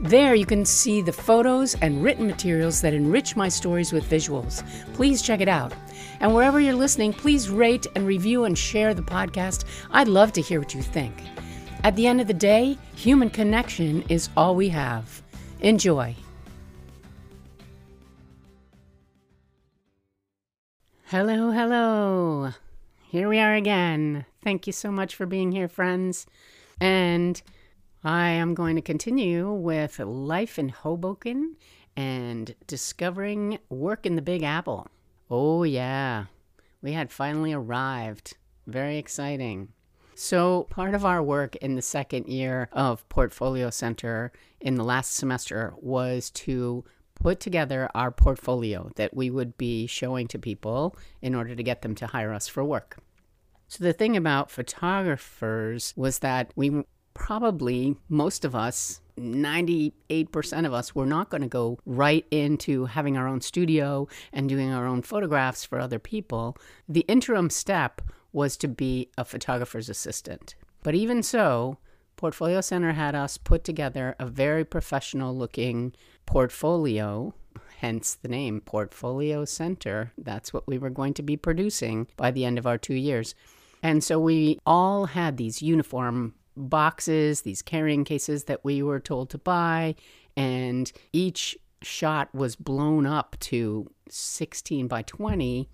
There you can see the photos and written materials that enrich my stories with visuals. Please check it out. And wherever you're listening, please rate and review and share the podcast. I'd love to hear what you think. At the end of the day, human connection is all we have. Enjoy. Hello, hello. Here we are again. Thank you so much for being here, friends. And I am going to continue with life in Hoboken and discovering work in the Big Apple. Oh, yeah, we had finally arrived. Very exciting. So, part of our work in the second year of Portfolio Center in the last semester was to put together our portfolio that we would be showing to people in order to get them to hire us for work. So, the thing about photographers was that we probably most of us 98% of us were not going to go right into having our own studio and doing our own photographs for other people. The interim step was to be a photographer's assistant. But even so, Portfolio Center had us put together a very professional looking portfolio, hence the name Portfolio Center. That's what we were going to be producing by the end of our two years. And so we all had these uniform boxes, these carrying cases that we were told to buy, and each shot was blown up to 16 by 20.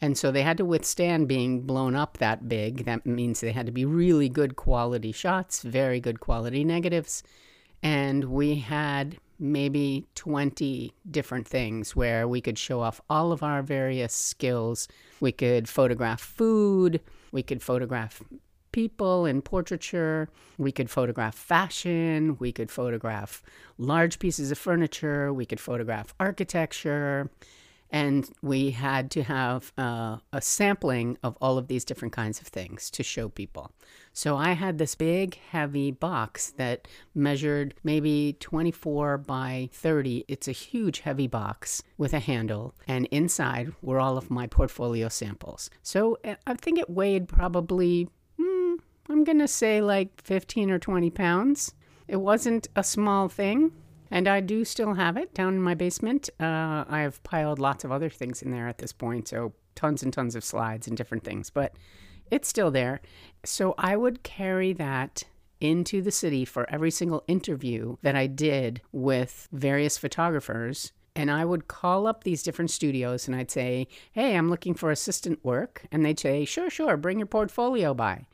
And so they had to withstand being blown up that big. That means they had to be really good quality shots, very good quality negatives. And we had maybe 20 different things where we could show off all of our various skills. We could photograph food, we could photograph people in portraiture. We could photograph fashion. We could photograph large pieces of furniture. We could photograph architecture. And we had to have uh, a sampling of all of these different kinds of things to show people. So I had this big, heavy box that measured maybe 24 by 30. It's a huge, heavy box with a handle. And inside were all of my portfolio samples. So uh, I think it weighed probably I'm going to say like 15 or 20 pounds. It wasn't a small thing. And I do still have it down in my basement. Uh, I've piled lots of other things in there at this point, so tons and tons of slides and different things, but it's still there. So I would carry that into the city for every single interview that I did with various photographers. And I would call up these different studios and I'd say, Hey, I'm looking for assistant work. And they'd say, Sure, sure, bring your portfolio by.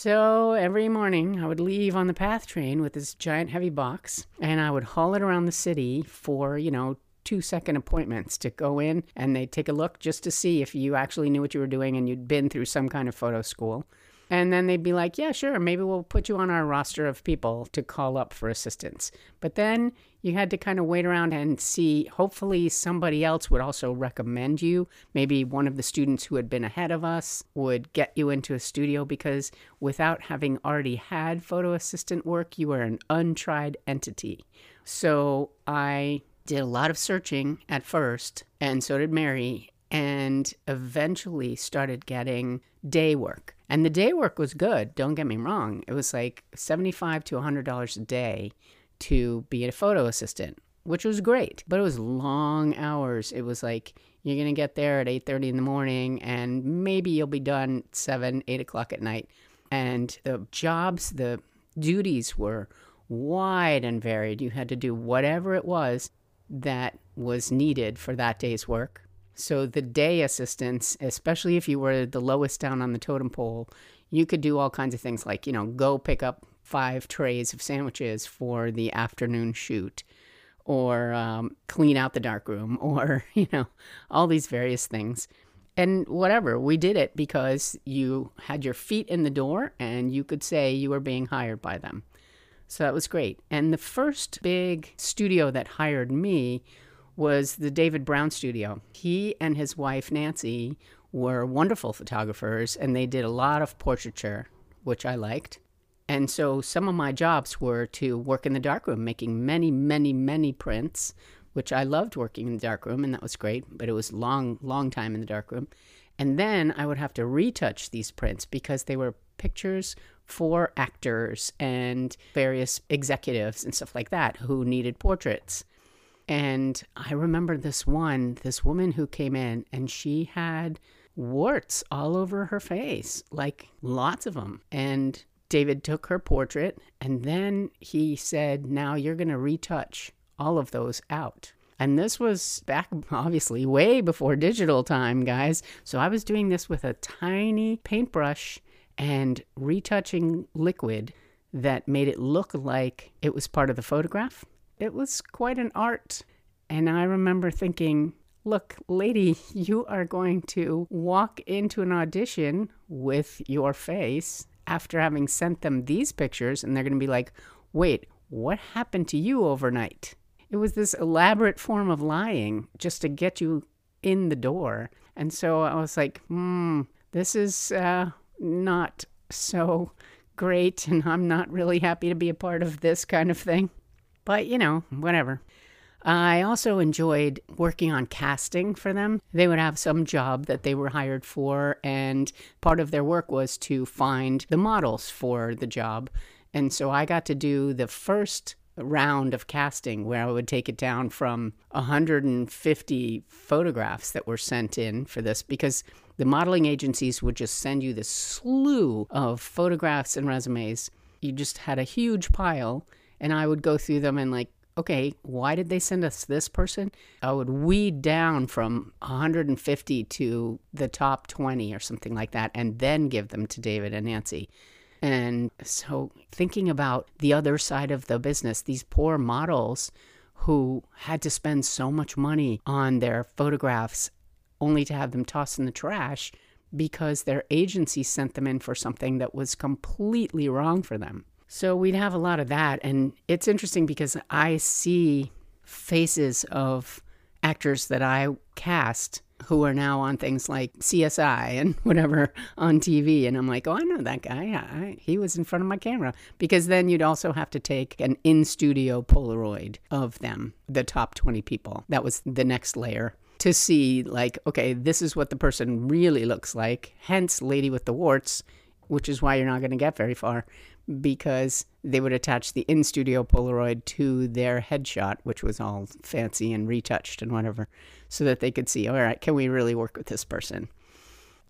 So every morning I would leave on the PATH train with this giant heavy box and I would haul it around the city for, you know, two second appointments to go in and they'd take a look just to see if you actually knew what you were doing and you'd been through some kind of photo school. And then they'd be like, yeah, sure, maybe we'll put you on our roster of people to call up for assistance. But then you had to kind of wait around and see. Hopefully, somebody else would also recommend you. Maybe one of the students who had been ahead of us would get you into a studio because without having already had photo assistant work, you were an untried entity. So I did a lot of searching at first, and so did Mary, and eventually started getting day work. And the day work was good, don't get me wrong. It was like 75 to $100 a day to be a photo assistant, which was great. But it was long hours. It was like you're going to get there at 8.30 in the morning and maybe you'll be done 7, 8 o'clock at night. And the jobs, the duties were wide and varied. You had to do whatever it was that was needed for that day's work so the day assistants, especially if you were the lowest down on the totem pole, you could do all kinds of things like, you know, go pick up five trays of sandwiches for the afternoon shoot or um, clean out the darkroom or, you know, all these various things. And whatever, we did it because you had your feet in the door and you could say you were being hired by them. So that was great. And the first big studio that hired me was the David Brown studio. He and his wife, Nancy, were wonderful photographers and they did a lot of portraiture, which I liked. And so some of my jobs were to work in the darkroom, making many, many, many prints, which I loved working in the darkroom, and that was great. But it was long, long time in the darkroom. And then I would have to retouch these prints because they were pictures for actors and various executives and stuff like that who needed portraits. And I remember this one, this woman who came in and she had warts all over her face, like lots of them. And David took her portrait and then he said, Now you're going to retouch all of those out. And this was back, obviously, way before digital time, guys. So I was doing this with a tiny paintbrush and retouching liquid that made it look like it was part of the photograph. It was quite an art. And I remember thinking, look, lady, you are going to walk into an audition with your face after having sent them these pictures, and they're going to be like, wait, what happened to you overnight? It was this elaborate form of lying just to get you in the door. And so I was like, hmm, this is uh, not so great, and I'm not really happy to be a part of this kind of thing. But, you know, whatever. I also enjoyed working on casting for them. They would have some job that they were hired for, and part of their work was to find the models for the job. And so I got to do the first round of casting where I would take it down from 150 photographs that were sent in for this because the modeling agencies would just send you this slew of photographs and resumes. You just had a huge pile, and I would go through them and like okay, why did they send us this person? I would weed down from 150 to the top 20 or something like that, and then give them to David and Nancy. And so, thinking about the other side of the business, these poor models who had to spend so much money on their photographs only to have them tossed in the trash because their agency sent them in for something that was completely wrong for them. So we'd have a lot of that. And it's interesting because I see faces of actors that I cast who are now on things like CSI and whatever on TV. And I'm like, oh, I know that guy. I, he was in front of my camera. Because then you'd also have to take an in studio Polaroid of them, the top 20 people. That was the next layer to see, like, okay, this is what the person really looks like. Hence, Lady with the Warts, which is why you're not going to get very far because they would attach the in studio Polaroid to their headshot, which was all fancy and retouched and whatever, so that they could see, all right, can we really work with this person?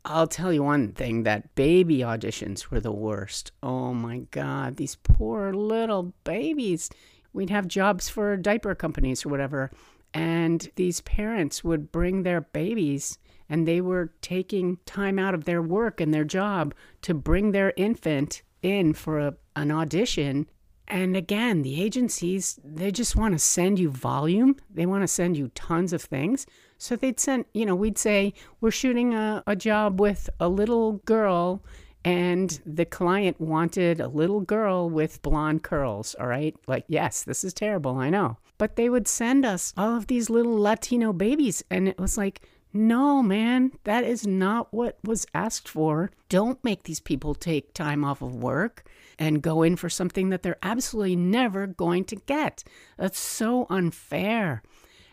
I'll tell you one thing that baby auditions were the worst. Oh my God, these poor little babies. We'd have jobs for diaper companies or whatever, and these parents would bring their babies and they were taking time out of their work and their job to bring their infant in for a, an audition. And again, the agencies, they just want to send you volume. They want to send you tons of things. So they'd send, you know, we'd say, we're shooting a, a job with a little girl, and the client wanted a little girl with blonde curls. All right. Like, yes, this is terrible. I know. But they would send us all of these little Latino babies. And it was like, no, man, that is not what was asked for. Don't make these people take time off of work and go in for something that they're absolutely never going to get. That's so unfair.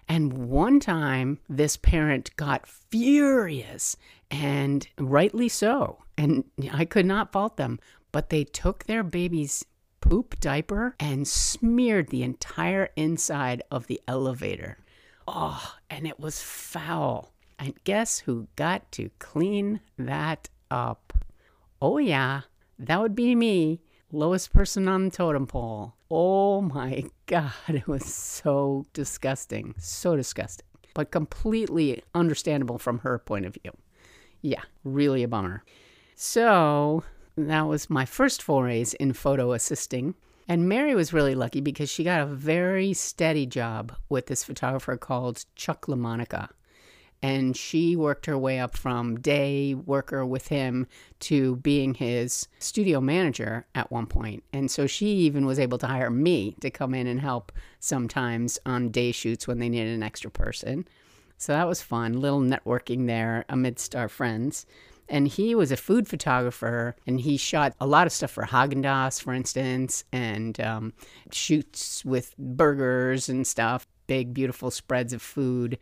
And one time, this parent got furious, and rightly so. And I could not fault them, but they took their baby's poop diaper and smeared the entire inside of the elevator. Oh, and it was foul. And guess who got to clean that up? Oh, yeah, that would be me, lowest person on the totem pole. Oh my God, it was so disgusting. So disgusting. But completely understandable from her point of view. Yeah, really a bummer. So that was my first forays in photo assisting. And Mary was really lucky because she got a very steady job with this photographer called Chuck LaMonica and she worked her way up from day worker with him to being his studio manager at one point. And so she even was able to hire me to come in and help sometimes on day shoots when they needed an extra person. So that was fun, little networking there amidst our friends. And he was a food photographer, and he shot a lot of stuff for Haagen Dazs, for instance, and um, shoots with burgers and stuff, big, beautiful spreads of food.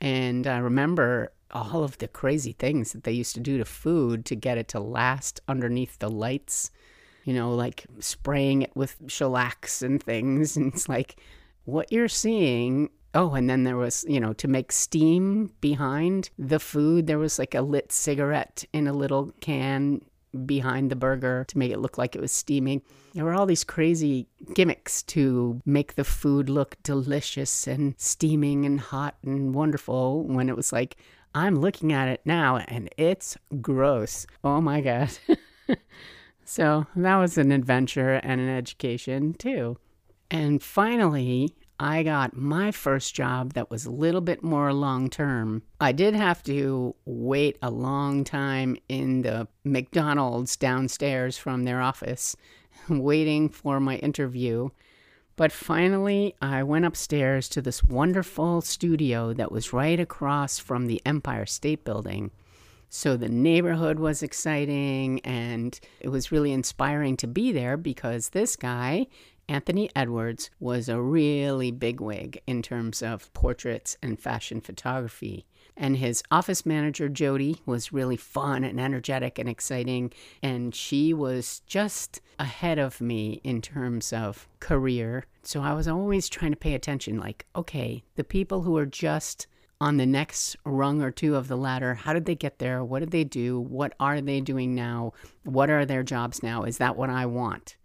And I remember all of the crazy things that they used to do to food to get it to last underneath the lights, you know, like spraying it with shellacs and things. And it's like, what you're seeing. Oh, and then there was, you know, to make steam behind the food, there was like a lit cigarette in a little can behind the burger to make it look like it was steaming. There were all these crazy gimmicks to make the food look delicious and steaming and hot and wonderful when it was like, I'm looking at it now and it's gross. Oh my God. so that was an adventure and an education too. And finally, I got my first job that was a little bit more long term. I did have to wait a long time in the McDonald's downstairs from their office, waiting for my interview. But finally, I went upstairs to this wonderful studio that was right across from the Empire State Building. So the neighborhood was exciting and it was really inspiring to be there because this guy Anthony Edwards was a really bigwig in terms of portraits and fashion photography. And his office manager, Jody, was really fun and energetic and exciting. And she was just ahead of me in terms of career. So I was always trying to pay attention like, okay, the people who are just on the next rung or two of the ladder, how did they get there? What did they do? What are they doing now? What are their jobs now? Is that what I want?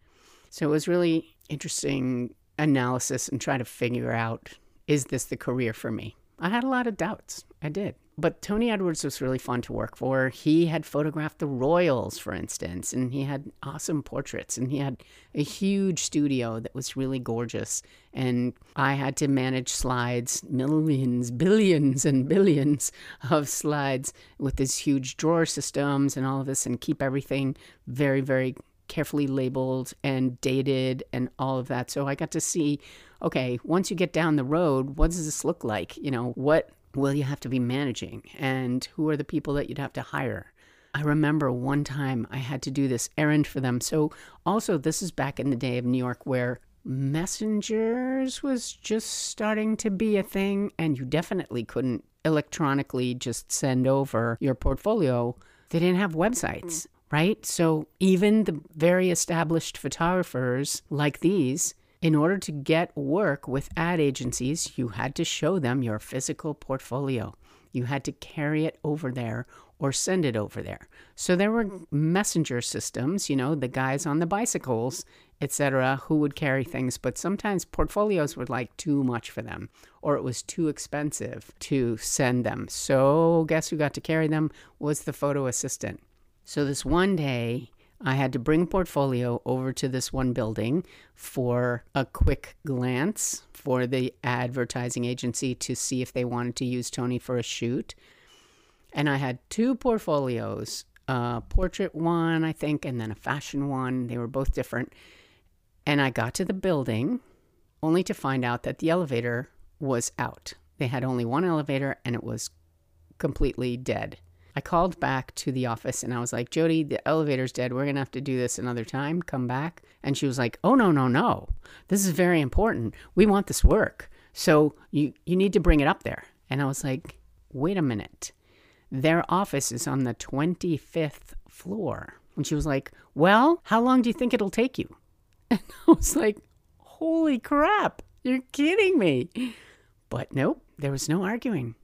So it was really interesting analysis and try to figure out is this the career for me? I had a lot of doubts. I did. But Tony Edwards was really fun to work for. He had photographed the Royals, for instance, and he had awesome portraits, and he had a huge studio that was really gorgeous. And I had to manage slides, millions, billions, and billions of slides with these huge drawer systems and all of this, and keep everything very, very carefully labeled and dated and all of that. So I got to see, okay, once you get down the road, what does this look like? You know, what will you have to be managing and who are the people that you'd have to hire? I remember one time I had to do this errand for them. So, also, this is back in the day of New York where messengers was just starting to be a thing, and you definitely couldn't electronically just send over your portfolio. They didn't have websites right? So even the very established photographers like these, in order to get work with ad agencies, you had to show them your physical portfolio. You had to carry it over there or send it over there. So there were messenger systems, you know, the guys on the bicycles, etc., who would carry things, but sometimes portfolios were like too much for them or it was too expensive to send them. So guess who got to carry them was the photo assistant. So this one day, I had to bring a portfolio over to this one building for a quick glance for the advertising agency to see if they wanted to use Tony for a shoot. And I had two portfolios a portrait one, I think, and then a fashion one. They were both different. And I got to the building only to find out that the elevator was out. They had only one elevator and it was completely dead. I called back to the office and I was like, Jody, the elevator's dead. We're going to have to do this another time. Come back. And she was like, Oh, no, no, no. This is very important. We want this work. So you, you need to bring it up there. And I was like, Wait a minute. Their office is on the 25th floor. And she was like, Well, how long do you think it'll take you? And I was like, Holy crap. You're kidding me. But nope, there was no arguing.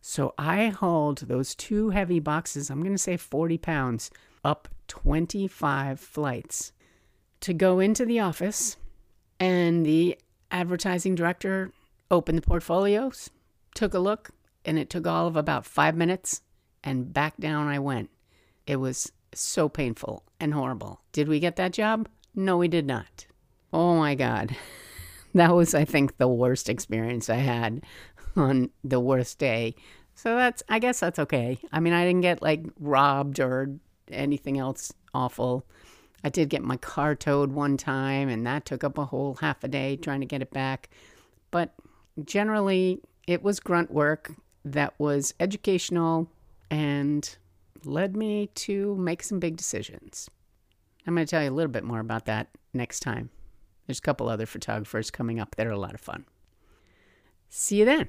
So I hauled those two heavy boxes, I'm going to say 40 pounds, up 25 flights to go into the office. And the advertising director opened the portfolios, took a look, and it took all of about five minutes. And back down I went. It was so painful and horrible. Did we get that job? No, we did not. Oh my God. That was, I think, the worst experience I had on the worst day So that's, I guess that's okay. I mean, I didn't get like robbed or anything else awful. I did get my car towed one time, and that took up a whole half a day trying to get it back. But generally, it was grunt work that was educational and led me to make some big decisions. I'm going to tell you a little bit more about that next time. There's a couple other photographers coming up that are a lot of fun. See you then.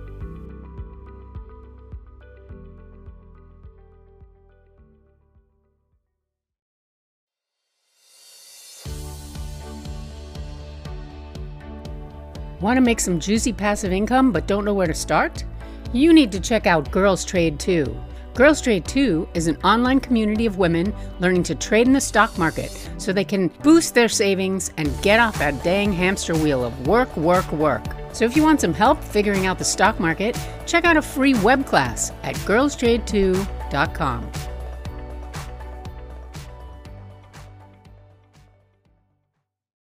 Want to make some juicy passive income but don't know where to start? You need to check out Girls Trade 2. Girls Trade 2 is an online community of women learning to trade in the stock market so they can boost their savings and get off that dang hamster wheel of work, work, work. So if you want some help figuring out the stock market, check out a free web class at girlstrade2.com.